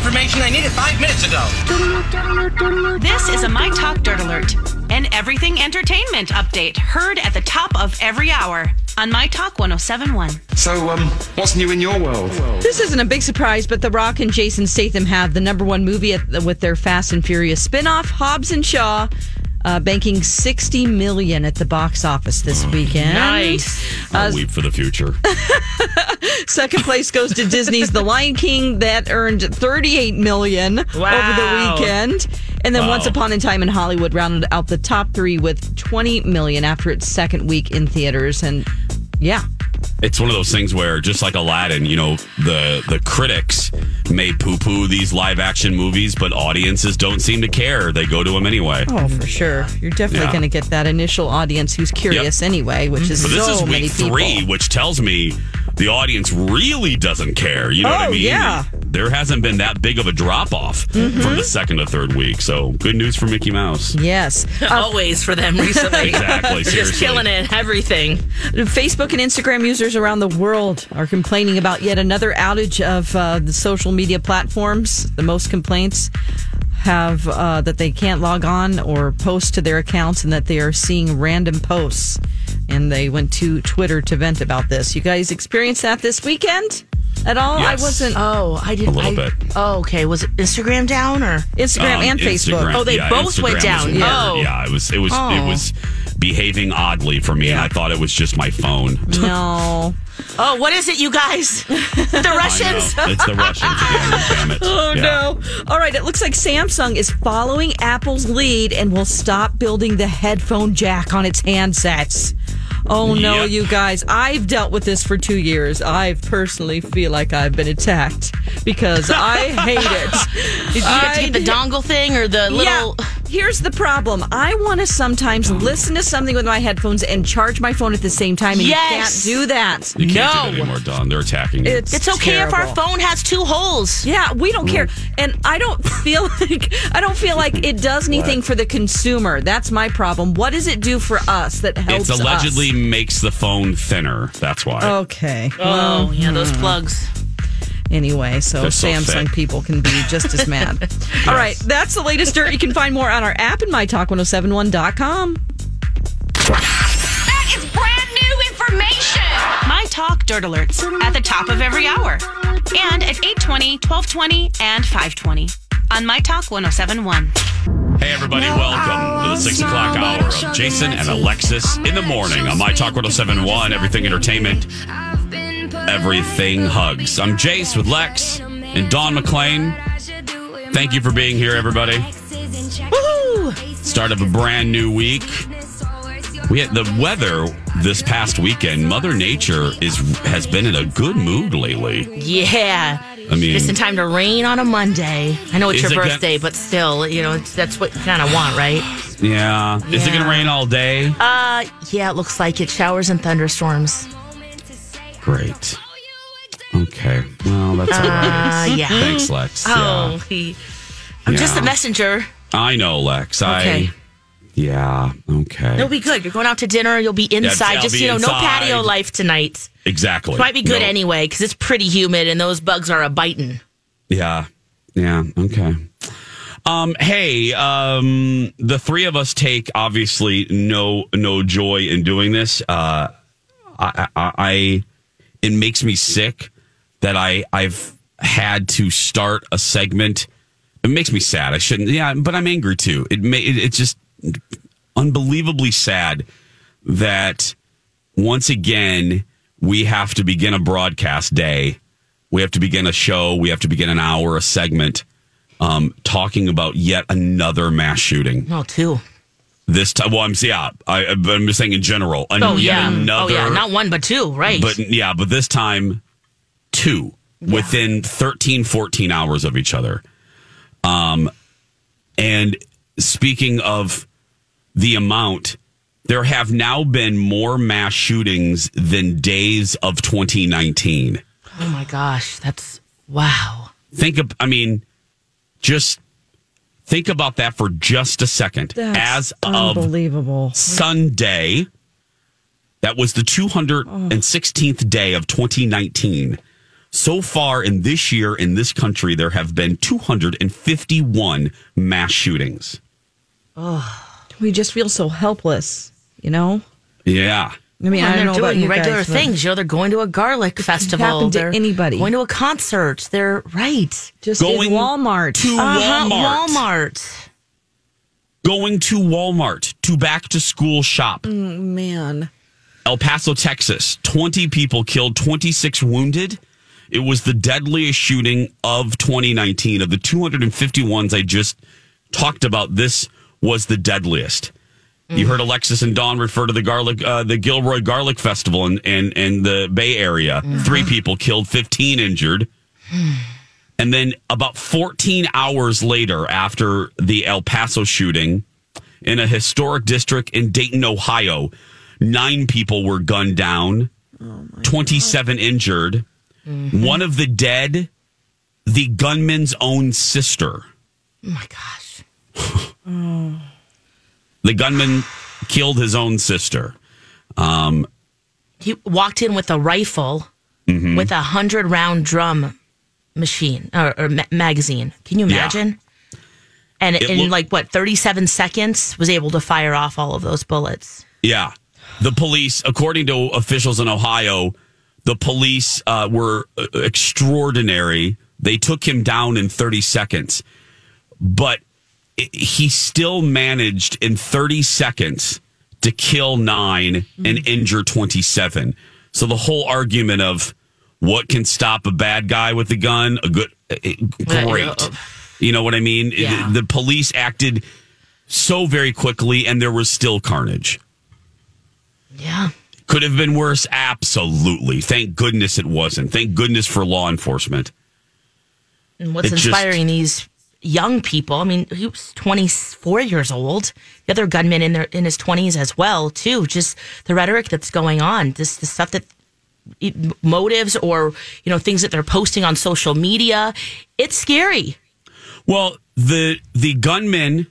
Information. I need it five minutes ago. This is a My Talk Dirt Alert, an everything entertainment update heard at the top of every hour on My Talk 1071. So, um, what's new in your world? This isn't a big surprise, but The Rock and Jason Statham have the number one movie at, with their Fast and Furious spinoff, Hobbs and Shaw. Uh, banking 60 million at the box office this weekend. Nice. I'll weep for the future. Second place goes to Disney's The Lion King that earned 38 million over the weekend. And then Wow. Once Upon a Time in Hollywood rounded out the top 3 with 20 million after its second week in theaters and yeah. It's one of those things where, just like Aladdin, you know, the the critics may poo poo these live action movies, but audiences don't seem to care. They go to them anyway. Oh, for sure. You're definitely Yeah. going to get that initial audience who's curious anyway, which is But this so is many week people. three, which tells me the audience really doesn't care. You know what I Oh, mean? yeah. There hasn't been that big of a drop off Mm-hmm. from the second to third week. So good news for Mickey Mouse. Yes. Always for them recently. Exactly. They're just seriously. killing it, everything. Facebook and Instagram users around the world are complaining about yet another outage of uh, the social media platforms. The most complaints have uh, that they can't log on or post to their accounts and that they are seeing random posts. And they went to Twitter to vent about this. You guys experienced that this weekend at all? Yes. I wasn't. Oh, I didn't. A little I- bit. Oh, okay. Was it Instagram down or? Instagram Um, and Facebook. Oh, they both went down. was weird. Oh. yeah. It was. It was. Oh. It was behaving oddly for me, and I thought it was just my phone. No. Oh, what is it, you guys? The Russians? It's the Russians again. Damn it. Oh Yeah. no. All right, it looks like Samsung is following Apple's lead and will stop building the headphone jack on its handsets. Oh no, Yep. you guys. I've dealt with this for two years. I personally feel like I've been attacked because I hate it. Did you I- get the dongle thing or the little? Yeah. Here's the problem. I want to sometimes listen to something with my headphones and charge my phone at the same time, and Yes. you can't do that. You can't do No. that anymore, Don. They're attacking you. It's It's okay if our terrible. phone has two holes. Yeah, we don't care. Mm. And I don't feel like I don't feel like it does anything for the consumer. That's my problem. What does it do for us that helps It's allegedly makes the phone thinner. That's why. us? Okay. Oh, yeah, those hmm. plugs. Anyway, so so Samsung thick. people can be just as mad. All right, that's the latest dirt. You can find more on our app and mytalk1071.com. That is brand new information. My Talk Dirt Alerts at the top of every hour. And at 820, 1220, and 520 on My Talk 1071. Hey, everybody, welcome to the 6 o'clock hour of Jason and Alexis in the morning on My Talk 1071, Everything Entertainment, Everything Hugs. I'm Jace with Lex and Dawn McClain. Thank you for being here, everybody. Woohoo! Start of a brand new week. We had the weather this past weekend. Mother Nature is has been in a good mood lately. Yeah. I mean, Just in time to rain on a Monday. I know it's your it gonna- birthday, but still, you know, it's, that's what you kind of want, right? yeah. Is it going to rain all day? Uh, yeah, it looks like it. Showers and thunderstorms. Great. Okay. Well, that's all right. Uh, yeah. Thanks, Lex. Oh, Yeah. he, I'm just Yeah. the messenger. I know, Lex. Okay. I. Yeah. Okay. It'll be good. You're going out to dinner. You'll be inside. I'll just, be you know, no patio life tonight. exactly. It Might be good No. anyway because it's pretty humid and those bugs are a biting. Yeah. Yeah. Okay. Um, hey, um, the three of us take obviously no no joy in doing this. Uh, I, I, I it makes me sick that I I've had to start a segment. It makes me sad. I shouldn't. Yeah, but I'm angry too. It may. It, it's just unbelievably sad that once again we have to begin a broadcast day. We have to begin a show. We have to begin an hour, a segment, um, talking about yet another mass shooting. Oh, two. This time, well, I'm yeah, I, I'm just saying in general. An- Oh, yet yeah. another, oh, yeah. Not one, but two, right? but yeah, but this time two. within 13, 14 hours of each other. Um, and speaking of the amount, there have now been more mass shootings than days of 2019. Oh my gosh, that's wow. Think of, I mean, just think about that for just a second. That's As of unbelievable. Sunday, that was the 216th day of 2019. So far in this year in this country, there have been 251 mass shootings. Oh, We just feel so helpless, you know? Yeah. I mean, I and don't know they're about doing you regular guys, things. You know, they're going to a garlic festival. happen to they're anybody. Going to a concert. They're right. Just Going in Walmart. to Uh-huh, Walmart. Walmart. Going to Walmart to back to school shop. Man. El Paso, Texas. 20 people killed, 26 wounded. It was the deadliest shooting of 2019. Of the 251s I just talked about, this was the deadliest. You mm-hmm. heard Alexis and Dawn refer to the garlic, uh, the Gilroy Garlic Festival in, in, in the Bay Area. Mm-hmm. Three people killed, 15 injured. Mm-hmm. And then about 14 hours later, after the El Paso shooting in a historic district in Dayton, Ohio, nine people were gunned down, 27 injured. One of the dead, the gunman's own sister. Oh my gosh. Oh. The gunman killed his own sister. He walked in with a rifle Mm-hmm. with a hundred round drum machine or, or ma- magazine. Can you Yeah. imagine? And It in look- like what thirty seven seconds was able to fire off all of those bullets. Yeah. The police, according to officials in Ohio, the police uh, were uh, extraordinary. They took him down in 30 seconds, but he still managed in 30 seconds to kill nine and injure 27. So the whole argument of what can stop a bad guy with a gun, a good, uh, uh, great. You know what I mean? Yeah. The, the police acted so very quickly, and there was still carnage. Yeah. Could have been worse? Absolutely. Thank goodness it wasn't. Thank goodness for law enforcement. And what's It just- inspiring these young people? I mean, he was 24 years old. The other gunman in their in his 20s as well, too. Just the rhetoric that's going on, this the stuff that motives or you know things that they're posting on social media. It's scary. Well, the the gunman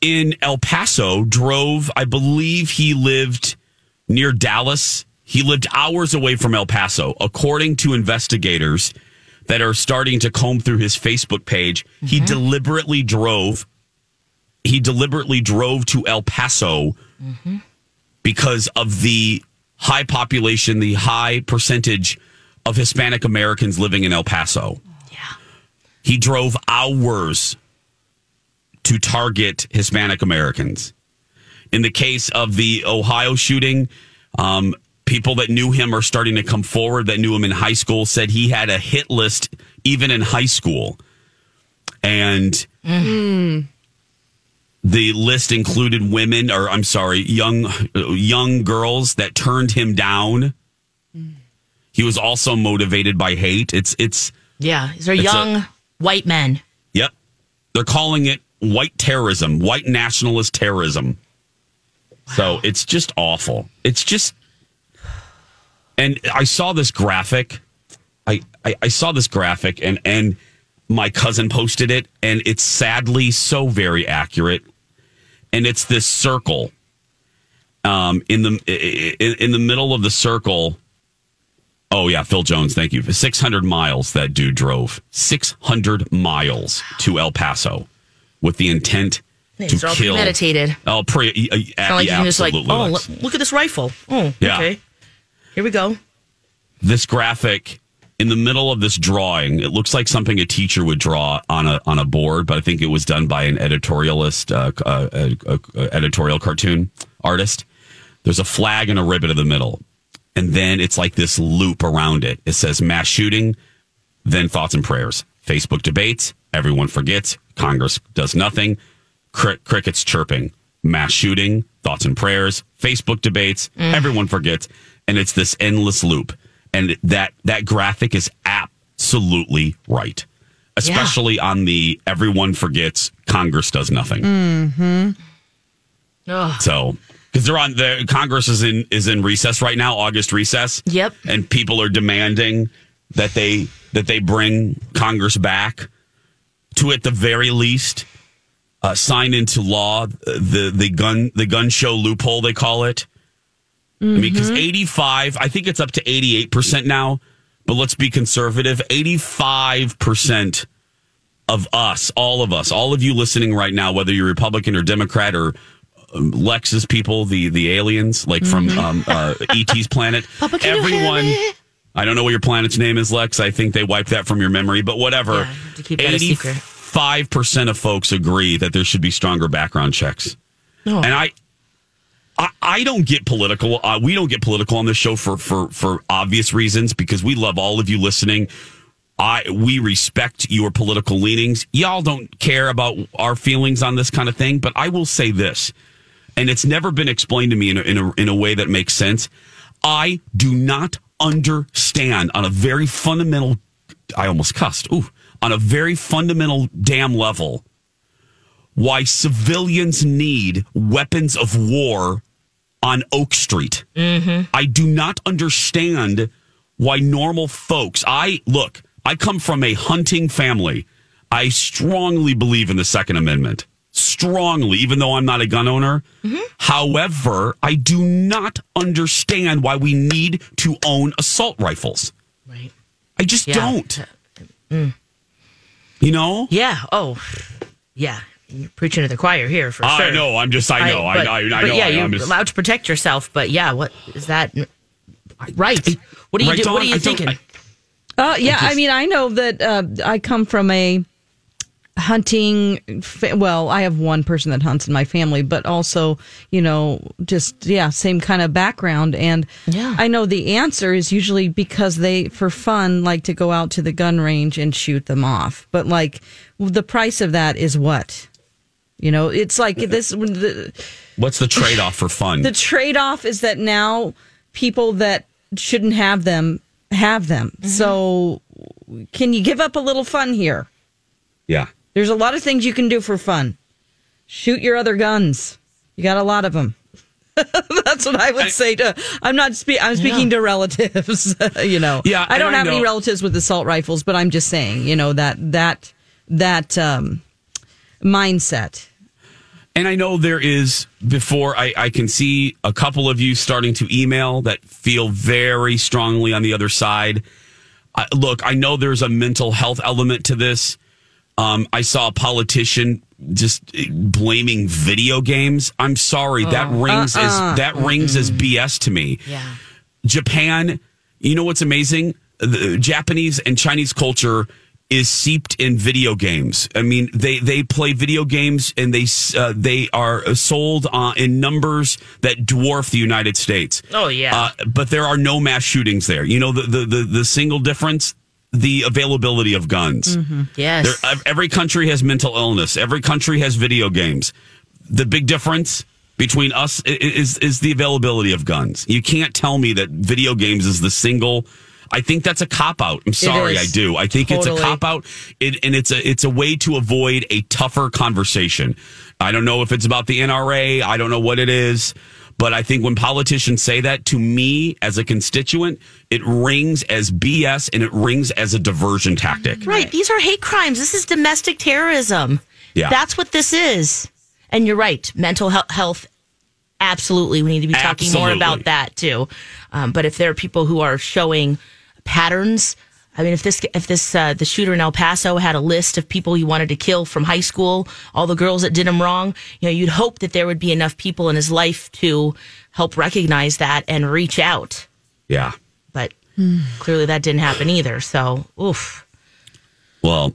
in El Paso drove, I believe he lived near Dallas. He lived hours away from El Paso. According to investigators that are starting to comb through his Facebook page, he deliberately drove he deliberately drove to El Paso because of the high population, the high percentage of Hispanic Americans living in El Paso. Yeah. He drove hours to target Hispanic Americans. In the case of the Ohio shooting, um, people that knew him are starting to come forward that knew him in high school said he had a hit list even in high school. And the list included women, or I'm sorry, young young girls that turned him down. He was also motivated by hate. It's it's Yeah, these are It's a- young white men. Yep. They're calling it white terrorism, white nationalist terrorism. So it's just awful. It's just. And I saw this graphic. I, I, I saw this graphic and, and my cousin posted it, and it's sadly so very accurate. And it's this circle. Um, in the in, in the middle of the circle, Oh yeah, Phil Jones. Thank you. Six hundred miles that dude drove. Six hundred miles to El Paso with the intent These to all kill. premeditated. Oh, pre- uh, of like yeah, just like, oh, look, look at this rifle. Oh, Yeah. okay. Here we go. this graphic in the middle of this drawing. It looks like something a teacher would draw on a on a board, but I think it was done by an editorialist, uh, uh, editorial cartoon artist. There's a flag and a ribbon in the middle, and then it's like this loop around it. It says mass shooting, then thoughts and prayers. Facebook debates. Everyone forgets. Congress does nothing. Cri- crickets chirping. Mass shooting. Thoughts and prayers. Facebook debates. Mm. Everyone forgets, and it's this endless loop. And that that graphic is absolutely right, especially on the everyone forgets Congress does nothing. Mm-hmm. Ugh. So because they're on the Congress is in is in recess right now, August recess. Yep. and people are demanding that they that they bring Congress back to at the very least uh, sign into law the the gun the gun show loophole they call it. I mean, because eighty five, I think it's up to eighty eight percent now. But let's be conservative. Eighty five percent of us, all of us, all of you listening right now, whether you're Republican or Democrat or um, Lex's people, the the aliens, like from um, uh, ET's planet, everyone. I don't know what your planet's name is, Lex. I think they wiped that from your memory, but whatever. Yeah, to keep that a secret. Eighty-five percent of folks agree that there should be stronger background checks, and I, I, I don't get political. Uh, we don't get political on this show for for for obvious reasons because we love all of you listening. I we respect your political leanings. Y'all don't care about our feelings on this kind of thing, but I will say this, and it's never been explained to me in a, in a, in a way that makes sense. I do not understand on a very fundamental. I almost cussed. Ooh, on a very fundamental damn level, why civilians need weapons of war on Oak Street. Mm-hmm. I do not understand why normal folks. I look. I come from a hunting family. I strongly believe in the Second Amendment. Strongly, even though I'm not a gun owner. Mm-hmm. However, I do not understand why we need to own assault rifles. Right. I just Yeah. don't. Mm. You know? Yeah. Oh, yeah. You're preaching to the choir here for I sure. I know. I'm just. I know. I, but, I, I, but know. yeah, I, you're am just, allowed to protect yourself. But yeah, what is that? Right. What are you Right, do? Dawn? What are you thinking? I- Uh, yeah, just- I mean, I know that uh, I come from a hunting. Well, I have one person that hunts in my family, but also, you know, just yeah, same kind of background. And Yeah. I know the answer is usually because they, for fun, like to go out to the gun range and shoot them off. But like, the price of that is what. You know, it's like uh, this. The, What's the trade off for fun? the trade off is that now people that shouldn't have them have them. Mm-hmm. So can you give up a little fun here? yeah. There's a lot of things you can do for fun. Shoot your other guns. You got a lot of them. That's what I would say to. I'm not. Spe- I'm speaking to relatives. you know. Yeah, I don't I have any relatives with assault rifles, but I'm just saying. You know that that that um, mindset. And I know there is, before I, I can see a couple of you starting to email that feel very strongly on the other side. I, look, I know there's a mental health element to this. Um, I saw a politician just blaming video games. I'm sorry, that rings as that rings as BS to me. yeah. Japan, you know what's amazing? The Japanese and Chinese culture is seeped in video games. I mean, they they play video games and they uh, they are sold uh, in numbers that dwarf the United States. Oh, yeah. Uh, but there are no mass shootings there. You know the the the, the single difference. The availability of guns. Mm-hmm. Yes. There, every country has mental illness. Every country has video games. The big difference between us is is the availability of guns. You can't tell me that video games is the single. I think that's a cop out. I'm sorry, I do. I think it's a cop out, it, and it's a it's a way to avoid a tougher conversation. I don't know if it's about the NRA. I don't know what it is. But I think when politicians say that to me as a constituent, it rings as BS and it rings as a diversion tactic. Right. These are hate crimes. This is domestic terrorism. Yeah. That's what this is. And you're right. Mental health. Absolutely. We need to be talking more about that too. Um, but if there are people who are showing patterns, I mean, if this, if this, uh, the shooter in El Paso had a list of people he wanted to kill from high school, all the girls that did him wrong, you know, you'd hope that there would be enough people in his life to help recognize that and reach out. Yeah. But clearly that didn't happen either. So, oof. Well,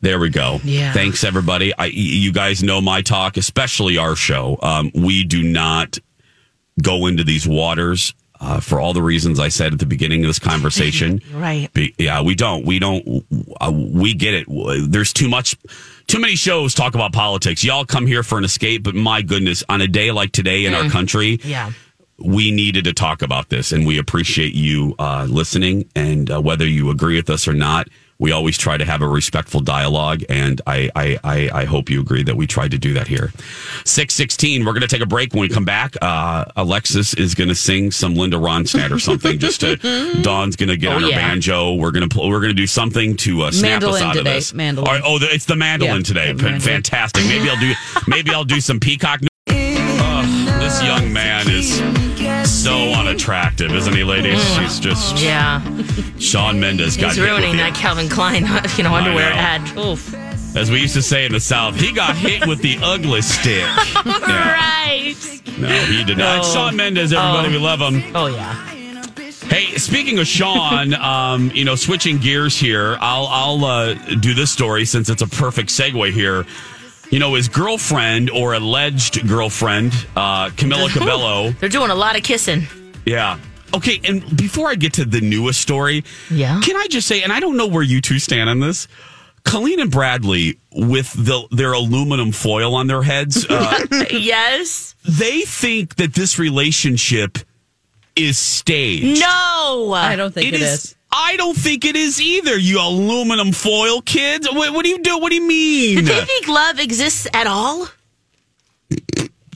There we go. Yeah. Thanks, everybody. I, you guys know my talk, especially our show. Um, we do not go into these waters uh, for all the reasons I said at the beginning of this conversation. Right. Be, yeah, we don't. We don't. Uh, we get it. There's too much. Too many shows talk about politics. Y'all come here for an escape, but my goodness, on a day like today in our country, Yeah. we needed to talk about this, and we appreciate you uh, listening. And uh, whether you agree with us or not, we always try to have a respectful dialogue, and I I, I, I hope you agree that we tried to do that here. Six sixteen. We're going to take a break. When we come back, uh, Alexis is going to sing some Linda Ronstadt or something. just to Dawn's going to get Oh, on her yeah. banjo. We're going to pl- we're going to do something to uh, snap Mandolin us out today. of this. Mandolin. Right, oh, the, it's the mandolin Yeah, today. the mandolin. Fantastic. Maybe I'll do maybe I'll do some peacock. Ugh, this young man is so unattractive, isn't he, ladies? She's just Mm. Yeah. Shawn Mendes got He's hit with ruining the- that Calvin Klein, you know, underwear know. ad. Oof. as we used to say in the South. He got hit with the ugly stick. Right. No, he did not. Oh. Shawn Mendes, everybody, Oh. we love him. Oh, yeah. Hey, speaking of Shawn, um, you know, switching gears here, I'll I'll uh, do this story since it's a perfect segue here. You know, his girlfriend or alleged girlfriend, uh, Camila Cabello. They're doing a lot of kissing. Yeah. Okay, and before I get to the newest story, Yeah. can I just say, and I don't know where you two stand on this, Colleen and Bradley with the their aluminum foil on their heads, uh, yes. they think that this relationship is staged. No. I don't think It it is. is. I don't think it is either. You aluminum foil kids. What, what do you do? What do you mean? Do they think love exists at all?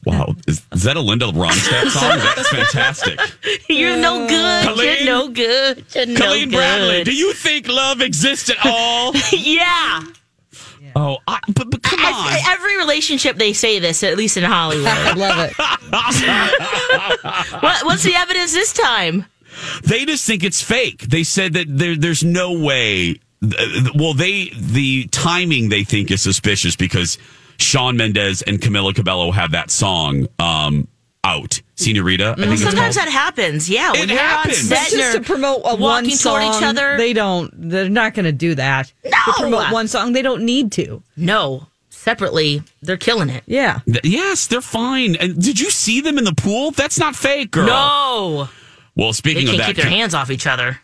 wow, is, is that a Linda Ronstadt song? That's fantastic. You're no good. Colleen? You're no good. You're no Colleen good. Bradley, do you think love exists at all? yeah. oh, I, but, but come on. I- every relationship they say this, at least in Hollywood. I love it. what, what's the evidence this time? They just think it's fake. They said that there, there's no way. Well, they the timing they think is suspicious because Shawn Mendes and Camila Cabello have that song um, out. Senorita, I think it's Sometimes that happens. Yeah, when It you're happens. on But set Just to promote a one song, each other. they don't. They're not going to do that. To No! promote one song, they don't need to. no, separately, they're killing it. Yeah. Th- Yes, they're fine. And did you see them in the pool? That's not fake, girl. No, Well, speaking of can't that, keep their hands off each other.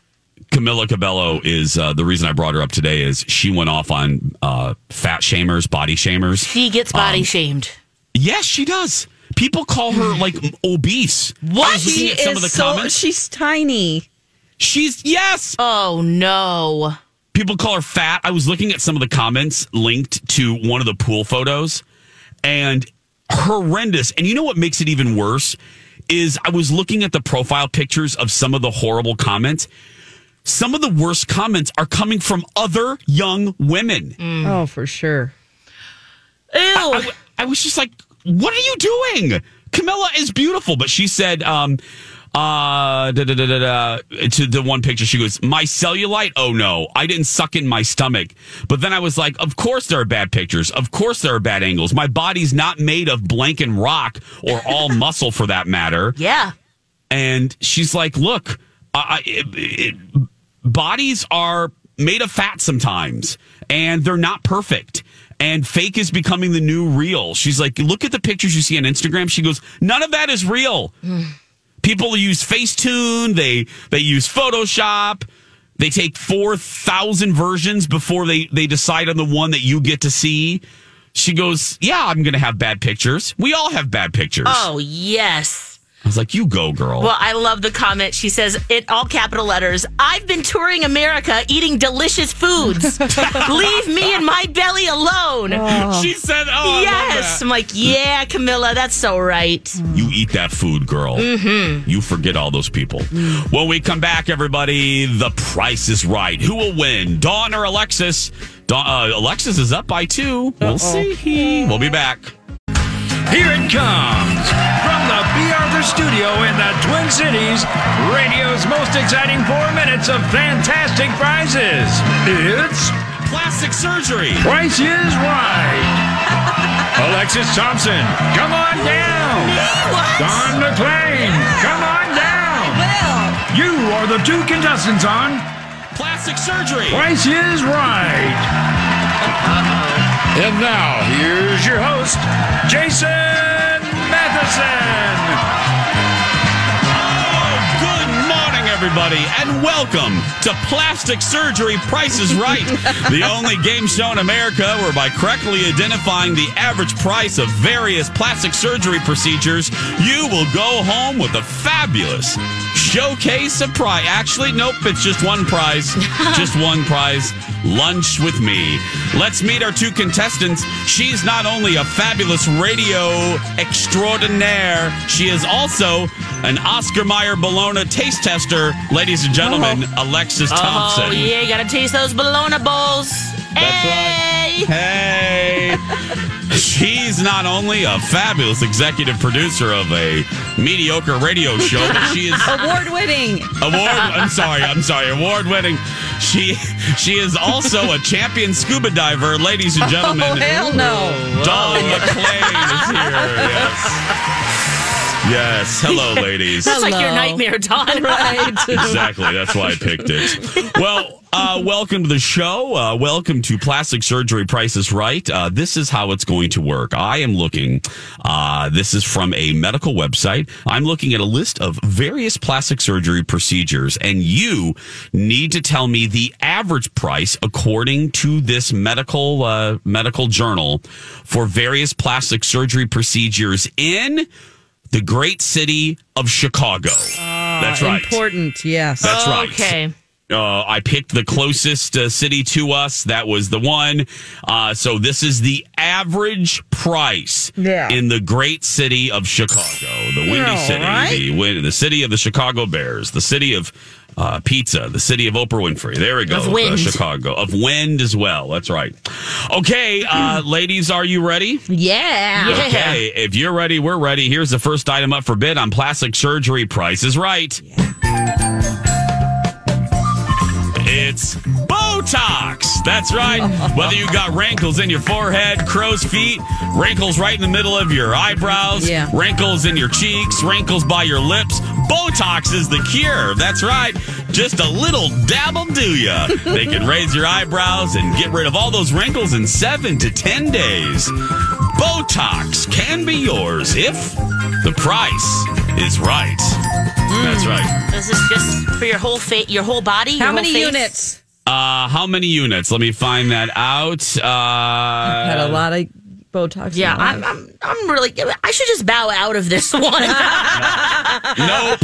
Camila Cabello is uh, the reason I brought her up today. Is she went off on uh, fat shamers, body shamers? She gets Um, body shamed. Yes, she does. People call her like obese. What? She at some of the so. comments. She's tiny. She's yes. Oh no. People call her fat. I was looking at some of the comments linked to one of the pool photos and horrendous. And you know what makes it even worse is I was looking at the profile pictures of some of the horrible comments. Some of the worst comments are coming from other young women. Oh, for sure. Ew. I, I was just like, what are you doing? Camila is beautiful, but she said, um, uh, da, da, da, da, da, to the one picture, she goes, my cellulite. Oh no, I didn't suck in my stomach. But then I was like, of course there are bad pictures. Of course there are bad angles. My body's not made of blank and rock or all muscle for that matter. yeah. And she's like, look, I, it, it, bodies are made of fat sometimes, and they're not perfect. And fake is becoming the new real. She's like, look at the pictures you see on Instagram. She goes, none of that is real. People use Facetune. They they use Photoshop. They take four thousand versions before they they decide on the one that you get to see. She goes, yeah, I'm going to have bad pictures. We all have bad pictures. Oh yes. Was like, you go, girl. Well, I love the comment. She says, in all capital letters, I've been touring America eating delicious foods. Leave me and my belly alone. she said, oh, I love yes. that. I'm like, yeah, Camila, that's so right. You eat that food, girl. Mm-hmm. You forget all those people. When we come back, everybody, the price is right. Who will win, Dawn or Alexis? Dawn, uh, Alexis is up by two. We'll see. We'll be back. Here it comes from Studio in the Twin Cities, radio's most exciting four minutes of fantastic prizes. It's Plastic surgery. Price is Right. Alexis Thompson, come on down. Dawn McClain, come on down. You are the two contestants on Plastic surgery. Price is Right. And now, here's your host, Jason Oh, good morning, everybody, and welcome to Plastic Surgery Price is Right, the only game show in America where, by correctly identifying the average price of various plastic surgery procedures, you will go home with a fabulous showcase of prize. Actually, nope, it's just one prize. just one prize. Lunch with me. Let's meet our two contestants. She's not only a fabulous radio extraordinaire, she is also an Oscar Mayer Bologna taste tester. Ladies and gentlemen, uh-huh. Alexis Thompson. Oh, yeah, you got to taste those bologna bowls. That's hey. Hey! She's not only a fabulous executive producer of a mediocre radio show, but she is Award winning. award. I'm sorry, I'm sorry, award winning. She she is also a champion scuba diver, ladies and gentlemen. Oh, hell no. Dawn McClain is here. Yes. Yes. Hello, ladies. That's like your nightmare, Don. Right. exactly. That's why I picked it. Well, uh, welcome to the show. Uh, welcome to Plastic Surgery Prices Right. Uh, this is how it's going to work. I am looking, uh, this is from a medical website. I'm looking at a list of various plastic surgery procedures, and you need to tell me the average price according to this medical, uh, medical journal for various plastic surgery procedures in the great city of Chicago. That's right. Important, yes. That's right. Okay. Uh, I picked the closest uh, city to us. That was the one. Uh, so this is the average price Yeah. in the great city of Chicago, the Windy Yeah, City, right. the, the city of the Chicago Bears, the city of uh, pizza, the city of Oprah Winfrey. There we go. Of wind. Uh, Chicago of wind as well. That's right. Okay, uh, ladies, are you ready? Yeah. Yeah. Okay, if you're ready, we're ready. Here's the first item up for bid on plastic surgery. Price is right. It's Botox. That's right. Whether you got wrinkles in your forehead, crow's feet, wrinkles right in the middle of your eyebrows, Yeah. wrinkles in your cheeks, wrinkles by your lips, Botox is the cure. That's right. Just a little dab'll do ya. They can raise your eyebrows and get rid of all those wrinkles in seven to ten days. Botox can be yours if the price is right. That's right. This is just for your whole face, your whole body. your How whole many face? units? Uh, how many units? Let me find that out. Uh, Had a lot of Botox. Yeah, I'm. I'm, I'm really. I should just bow out of this one. nope.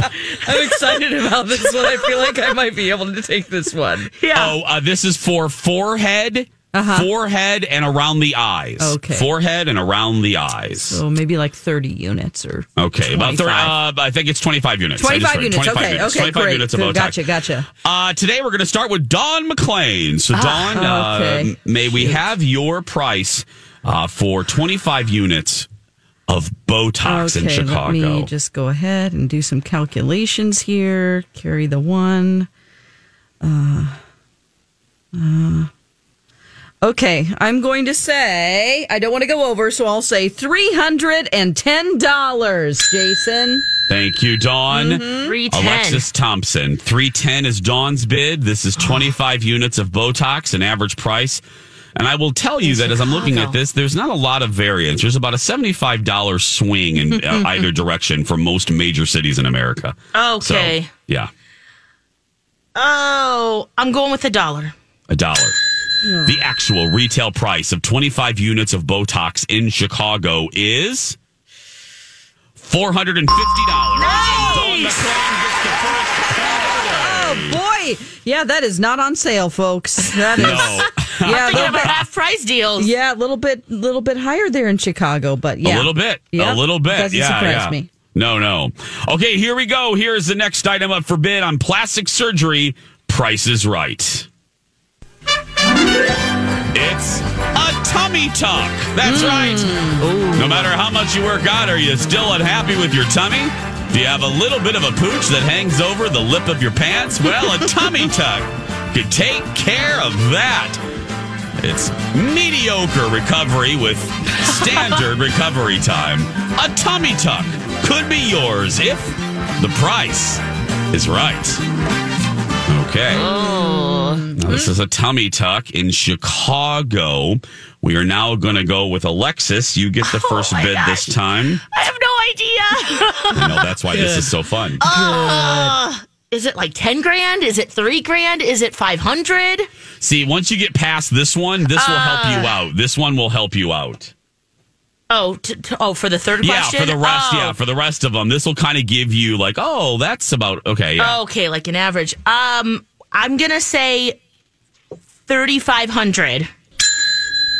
I'm excited about this one. I feel like I might be able to take this one. Yeah. Oh, uh, this is for forehead, forehead, and around the eyes. Uh-huh. Okay. Forehead and around the eyes. So maybe like 30 units or. Okay, about 30, uh, I think it's 25 units. 25 units. 25 okay, units. okay, 25 great. units of Botox. Gotcha, gotcha. Uh, today we're going to start with Dawn McClain. So, Don, Ah, okay. uh, may we have your price uh, for 25 units of Botox in okay, Chicago? let me just go ahead and do some calculations here. Carry the one. Uh, uh, okay, I'm going to say, I don't want to go over, so I'll say $310, Jason. Thank you, Dawn. Mm-hmm. Three ten. Alexis Thompson. 310 is Dawn's bid. This is 25 units of Botox, an average price. And I will tell you that as I'm looking at this, there's not a lot of variance. There's about a $75 swing in uh, either direction for most major cities in America. So, Okay. yeah, Oh, I'm going with a dollar. a dollar. The actual retail price of 25 units of Botox in Chicago is four hundred and fifty dollars. Oh boy, yeah, that is not on sale, folks. That is, No. yeah, a Thinking little about bit, half price deals. yeah, a little bit, a little bit higher there in Chicago, but yeah, A little bit. Yeah, A little bit. doesn't yeah, surprise yeah. me. No, no. Okay, here we go. Here's the next item up for bid on plastic surgery. Price is right. It's a tummy tuck. That's mm. right. No matter how much you work out, are you still unhappy with your tummy? Do you have a little bit of a pooch that hangs over the lip of your pants? Well, a tummy tuck could take care of that. It's mediocre recovery with standard recovery time. A tummy tuck could be yours if the price is right. Okay. Oh. Now, this is a tummy tuck in Chicago. We are now going to go with Alexis. You get the first my bid this time. I have no idea. I know that's why this is so fun. Uh, is it like 10 grand? Is it 3 grand? Is it 500? See, once you get past this one, this will help you out. This one will help you out. Oh, t- t- oh, for the third Yeah, question? Yeah, for the rest, Oh. yeah, for the rest of them, this will kind of give you like, oh, that's about okay. Yeah. Okay, like an average. Um, I'm gonna say thirty five hundred.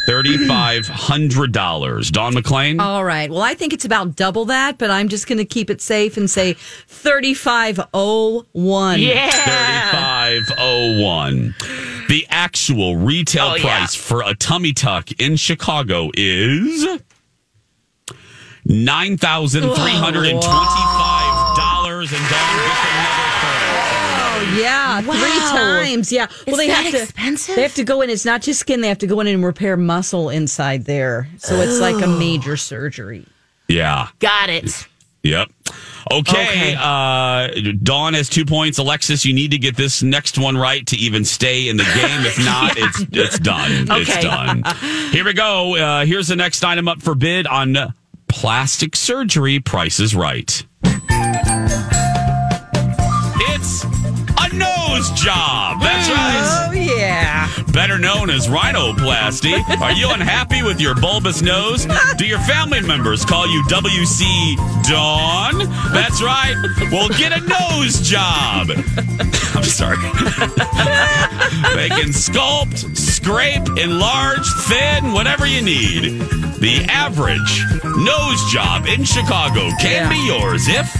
Thirty-five hundred dollars. Dawn McClain. All right. Well, I think it's about double that, but I'm just going to keep it safe and say 3501. Yeah. Thirty-five oh one. The actual retail Oh, yeah. price for a tummy tuck in Chicago is nine thousand three hundred and twenty-five dollars. And Don gets another Oh, yeah, three times. Yeah. Well, they that have to. expensive? They have to go in. It's not just skin. They have to go in and repair muscle inside there. So it's like a major surgery. Yeah. Got it. Yep. Okay. Okay. Uh, Dawn has two points. Alexis, you need to get this next one right to even stay in the game. If not, it's it's done. It's done. Here we go. Uh, here's the next item up for bid on plastic surgery. Price is right. Job. That's mm, right. Oh, yeah. Better known as rhinoplasty. Are you unhappy with your bulbous nose? Do your family members call you WC Dawn? That's right. Well, get a nose job. I'm sorry. they can sculpt, scrape, enlarge, thin, whatever you need. The average nose job in Chicago can be yours if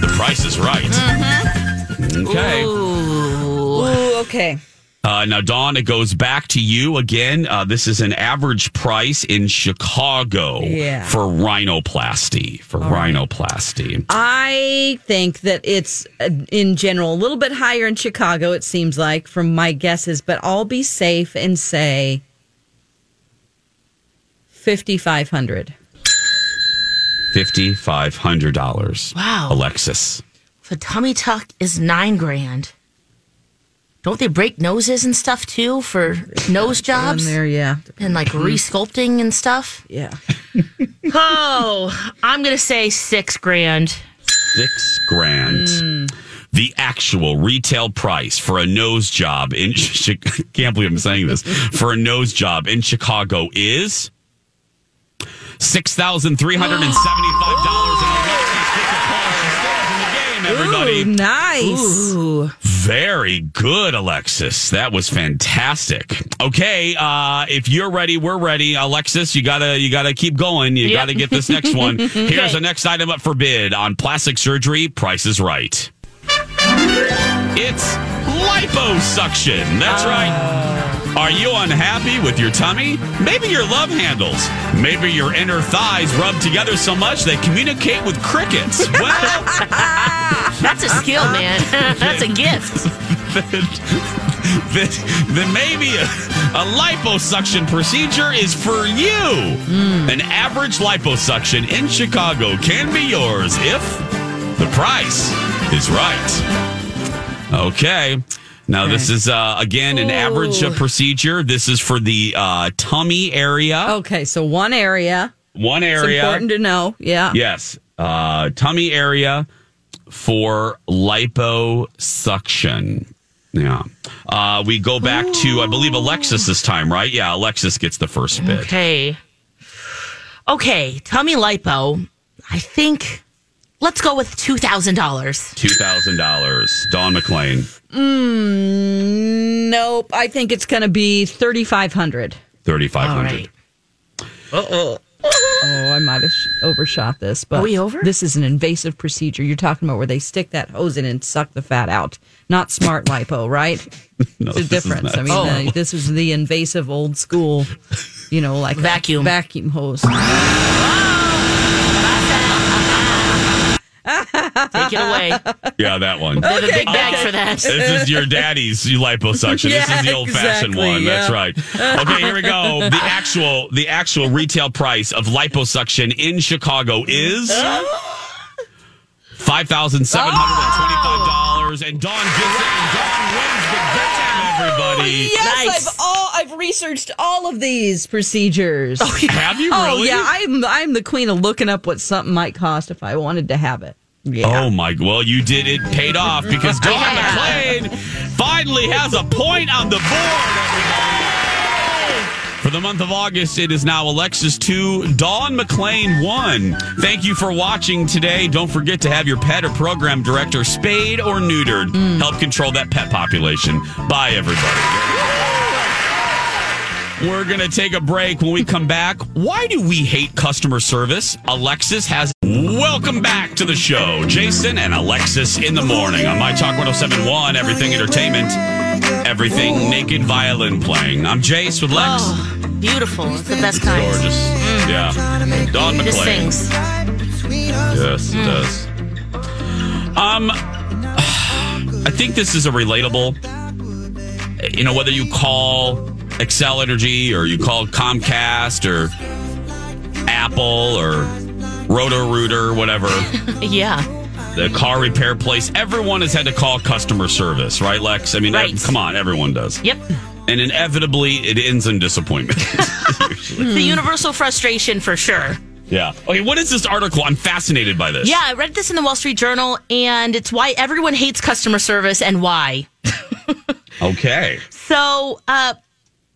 the price is right. Mm-hmm. Okay. Ooh, okay. Uh, now, Dawn, it goes back to you again. Uh, this is an average price in Chicago Yeah. for rhinoplasty. For rhinoplasty. I think that it's uh, in general a little bit higher in Chicago, it seems like, from my guesses, but I'll be safe and say 5500 $5,500. Wow. Alexis. If a tummy tuck is nine grand, don't they break noses and stuff too for nose On jobs there, yeah. and like mm-hmm. resculpting and stuff? Yeah. Oh, I'm gonna say six grand. Six grand. Mm. The actual retail price for a nose job in Chi- can't believe I'm saying this for a nose job in Chicago is six thousand three hundred and seventy-five dollars. And Alexis gets a call. She stays in the game. Everybody, Ooh, nice. Ooh. very good, Alexis. That was fantastic. Okay, uh, if you're ready, we're ready. Alexis, you gotta you gotta keep going. You Yep. gotta get this next one. Here's Okay. the next item up for bid on plastic surgery. Price is right. It's liposuction. That's right. Are you unhappy with your tummy? Maybe your love handles. Maybe your inner thighs rub together so much they communicate with crickets. Well, That's a skill, man. That's a gift. then, then maybe a, a liposuction procedure is for you. Hmm. An average liposuction in Chicago can be yours if the price is right. Okay. Now, this is, uh, again, an average uh, procedure. This is for the uh, tummy area. Okay, so one area. One It's area. important to know. Yeah. Yes. Uh, tummy area for liposuction. Yeah. Uh, we go back to, I believe, Alexis this time, right? Yeah, Alexis gets the first bit. Okay. Okay, tummy lipo. I think let's go with two thousand dollars. Two thousand dollars. Dawn McClain. Mm, nope. I think it's going to be 3500 Thirty five hundred. Oh, Oh, I might have overshot this, but Are we over? this is an invasive procedure. You're talking about where they stick that hose in and suck the fat out, not smart lipo, right? No, It's a difference. I mean, uh, this is the invasive old school, you know, like Vacuum. vacuum hose. Take it away. Yeah, that one. They have a big bag for that. This is your daddy's liposuction. this is the old fashioned exactly, one. That's right. Okay, here we go. The actual the actual retail price of liposuction in Chicago is five thousand seven hundred and twenty five dollars. And Dawn gets it. And Dawn wins the bet. Everybody. Oh, yes, Nice. I've all I've researched all of these procedures. Oh, Have you oh, really? yeah, I'm I'm the queen of looking up what something might cost if I wanted to have it. Yeah. Oh my! Well, you did it. Paid off because Dawn McClain finally has a point on the board. Everybody. For the month of August, it is now Alexis two, Dawn McClain one. Thank you for watching today. Don't forget to have your pet or program director spayed or neutered. Mm. Help control that pet population. Bye, everybody. We're going to take a break. When we come back, why do we hate customer service? Alexis has. Welcome back to the show. Jason and Alexis in the morning on My Talk 1071, Everything Entertainment, Everything Naked Violin playing. I'm Jace with Lex. Oh, beautiful. It's the best kind. Gorgeous. Yeah. Dawn It just sings. Yes, it does. Um, I think this is a relatable. You know, whether you call Xcel Energy or you call Comcast or Apple or Roto Rooter, whatever, Yeah. the car repair place, everyone has had to call customer service, right, Lex? I mean, Right. come on, everyone does. Yep. And inevitably, it ends in disappointment. The universal frustration for sure. yeah. Okay, what is this article? I'm fascinated by this. Yeah, I read this in the Wall Street Journal, and it's why everyone hates customer service and why. Okay. So, uh,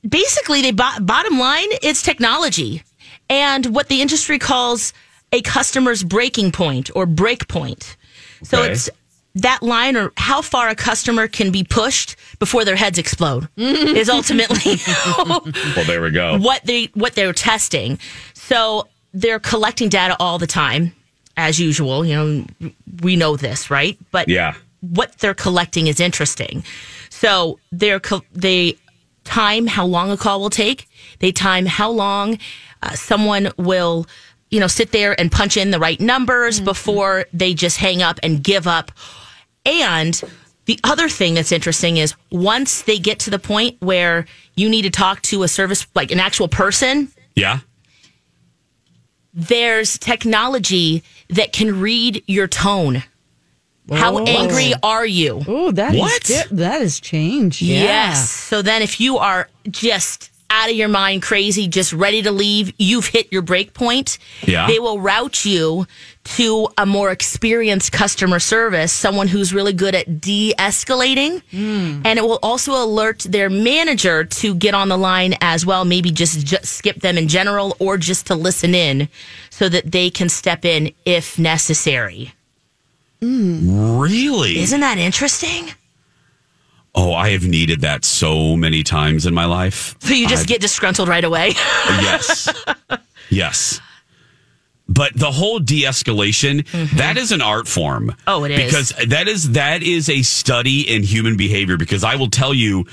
basically, they bo- bottom line, it's technology and what the industry calls a customer's breaking point or break point. So it's that line or how far a customer can be pushed before their heads explode is ultimately Well, there we go. what they what they're testing. So they're collecting data all the time, as usual. You know, we know this, right? But Yeah. what they're collecting is interesting. So they're co- they time how long a call will take. They time how long uh, someone will, you know, sit there and punch in the right numbers before they just hang up and give up. And the other thing that's interesting is once they get to the point where you need to talk to a service like an actual person, Yeah. there's technology that can read your tone. How oh. angry are you? Oh, that is What? di- that has changed. Yeah. Yes. So then if you are just out of your mind crazy, just ready to leave, you've hit your break point. Yeah. They will route you to a more experienced customer service, someone who's really good at de escalating. Hmm. And it will also alert their manager to get on the line as well, maybe just, just skip them in general or just to listen in so that they can step in if necessary. Really? Isn't that interesting? Oh, I have needed that so many times in my life. So you just I've- get disgruntled right away. yes. yes. But the whole de-escalation, that is an art form. Mm-hmm. Oh, it is. Because that is that is a study in human behavior because I will tell you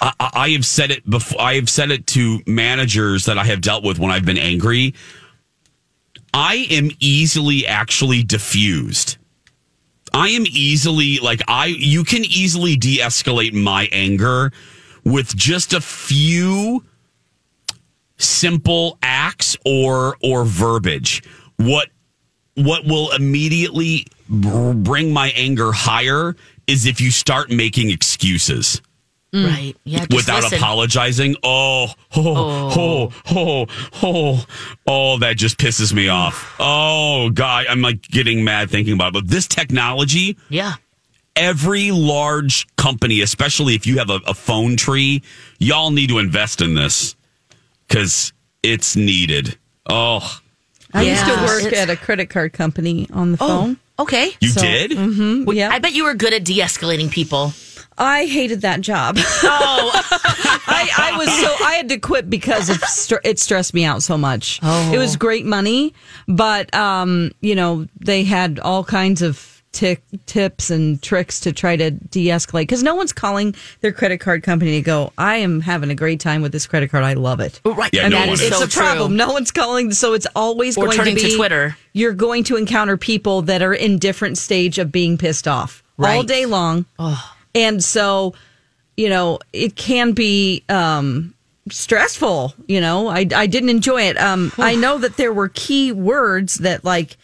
I I have said it before I have said it to managers that I have dealt with when I've been angry. I am easily actually diffused. I am easily like I you can easily de-escalate my anger with just a few simple acts or or verbiage. What what will immediately br- bring my anger higher is if you start making excuses Right. Yeah. Just without listen. apologizing. Oh, oh, oh, oh, oh, oh, that just pisses me off. Oh, God, I'm like getting mad thinking about it. But this technology, Yeah. every large company, especially if you have a, a phone tree, y'all need to invest in this because it's needed. Oh, I used to work It's- at a credit card company on the Oh, phone. okay. You So- did? Mm-hmm. Yeah, I bet you were good at de-escalating people. I hated that job. Oh, I, I was so I had to quit because of str- it stressed me out so much. Oh. It was great money, but um, you know they had all kinds of tick, tips and tricks to try to de-escalate because no one's calling their credit card company to go. I am having a great time with this credit card. I love it. right. Yeah, and no that one is is. It's so a problem. true. No one's calling, so it's always Or going turning to to be Twitter. You're going to encounter people that are in different stage of being pissed off all day long, and so you know it can be um, stressful. You know, I I didn't enjoy it. Um, I know that there were key words that like.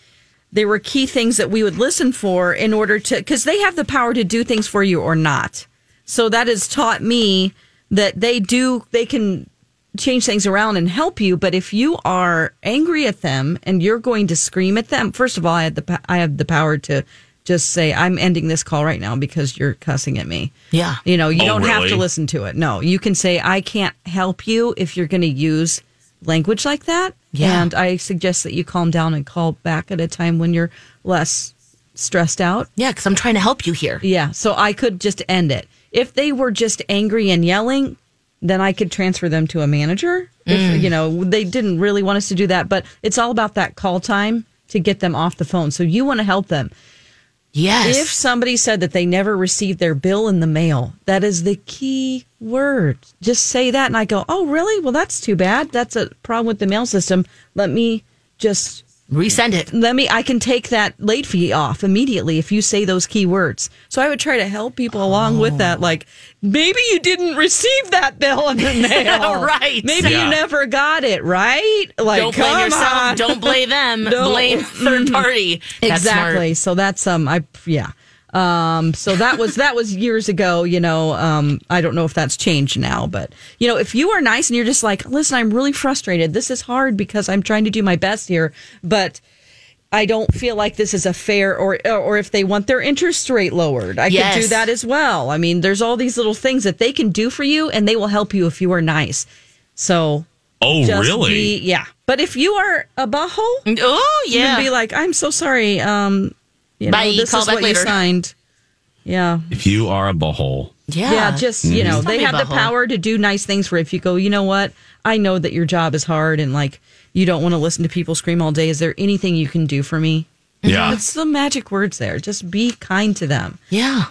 There were key things that we would listen for in order to, because they have the power to do things for you or not. So that has taught me that they do, they can change things around and help you. But if you are angry at them and you're going to scream at them, first of all, I had the I have the power to just say I'm ending this call right now because you're cussing at me. Yeah. You know, you Oh, don't have to listen to it. No, you can say I can't help you if you're going to use language like that. Yeah. And I suggest that you calm down and call back at a time when you're less stressed out. Yeah, because I'm trying to help you here. Yeah, so I could just end it. If they were just angry and yelling, then I could transfer them to a manager. If mm. you know, they didn't really want us to do that, but it's all about that call time to get them off the phone. So you want to help them. Yes. If somebody said that they never received their bill in the mail, that is the key word. Just say that and I go, "Oh, really? Well, that's too bad. That's a problem with the mail system. Let me just Resend it. let me i can take that late fee off immediately if you say those key words so i would try to help people along with that like maybe you didn't receive that bill in the mail Right. maybe Yeah. you never got it right like Don't blame yourself. on. Don't blame them. No. Blame third party. That's exactly so that's um i yeah um so that was that was years ago you know um i don't know if that's changed now but you know if you are nice and you're just like listen i'm really frustrated this is hard because i'm trying to do my best here but I don't feel like this is a fair, or or if they want their interest rate lowered, I could do that as well. I mean, there's all these little things that they can do for you, and they will help you if you are nice. So, Oh, just really? be- yeah. But if you are a butthole, smart. Oh, you yeah. be like, I'm so sorry. Um, you know, Bye, this call is back what later." you signed. Yeah. if you are a butthole, yeah. Yeah, just you mm-hmm. know, Don't they be have the butthole. power to do nice things for if you go, you know what? I know that your job is hard and like you don't want to listen to people scream all day. Is there anything you can do for me? yeah, It's the magic words there. Just be kind to them. Yeah.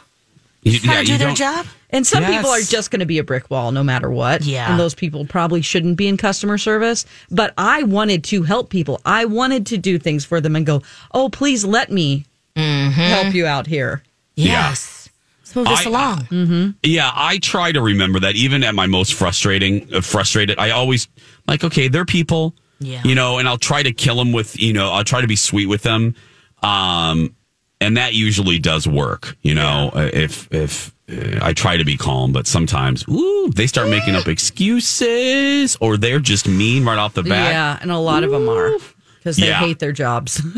You- Gotta yeah, do you their don't- job. And some people are Yes. just going to be a brick wall no matter what. Yeah. And those people probably shouldn't be in customer service. But I wanted to help people. I wanted to do things for them and go, oh, please let me help you out here. Yes. Let's move this I- along. Yeah, I try to remember that even at my most frustrating, uh, frustrated, I always like, okay, they're people, Yeah. you know, and I'll try to kill them with, you know, I'll try to be sweet with them. Um, and that usually does work, you know, uh, if, if uh, I try to be calm, but sometimes, ooh, they start making up excuses or they're just mean right off the bat. Yeah. And a lot of them are because they Yeah. hate their jobs.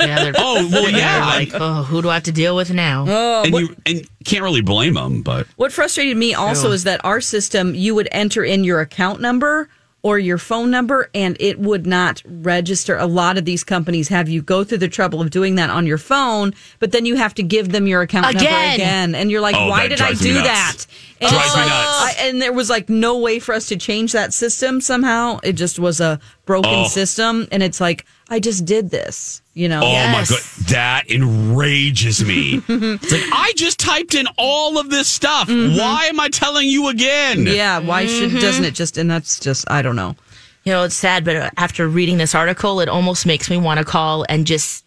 Yeah, Oh, well, yeah. like, oh, who do I have to deal with now? Oh, and you and can't really blame them, but What frustrated me also True. is that our system, you would enter in your account number or your phone number and it would not register. A lot of these companies have you go through the trouble of doing that on your phone, but then you have to give them your account number Again. again. And you're like, Oh, why did I do that? And, Drives me like- nuts. I- and there was like no way for us to change that system somehow. It just was a broken Oh. system. And it's like, I just did this, you know? Oh my god, that enrages me. it's like I just typed in all of this stuff. Why am I telling you again? Yeah. Why should, doesn't it just, and that's just, I don't know. You know, it's sad, but uh, after reading this article, it almost makes me want to call and just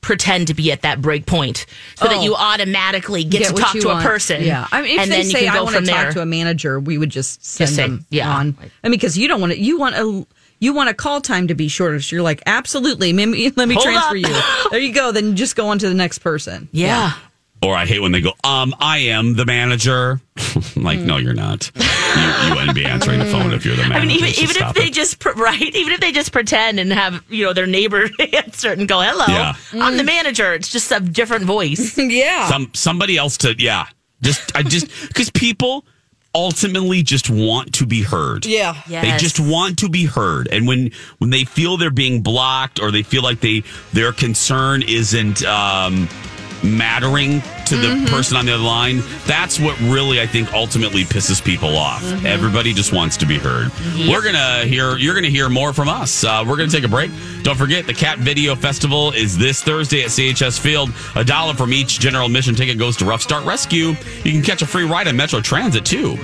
pretend to be at that break point so that Oh. you automatically get, to talk to want. a person. Yeah, I mean, if and they then say you can I go want from to there. talk to a manager, we would just send say, them yeah. on. I mean, because you don't want to, you want a, you want a call time to be shorter. So you're like, absolutely, let me, let me transfer up. you. There you go. Then you just go on to the next person. yeah. Or I hate when they go, um, I am the manager. I'm like, no, you're not. You, you wouldn't be answering the phone if you're the manager. I mean, even, so even if they it. just pr- right, even if they just pretend and have you know their neighbor answer and go, "Hello, Yeah. I'm the manager." It's just a different voice. Yeah. some somebody else to yeah. Just I just because people ultimately just want to be heard. Yeah. They just want to be heard. And when when they feel they're being blocked or they feel like they their concern isn't um mattering to the Mm-hmm. person on the other line, that's what really I think ultimately pisses people off. Mm-hmm. Everybody just wants to be heard. We're gonna hear you're gonna hear more from us. Uh, we're gonna take a break. Don't forget the Cat Video Festival is this Thursday at CHS Field. A dollar from each general admission ticket goes to Ruff Start Rescue. You can catch a free ride on Metro Transit too.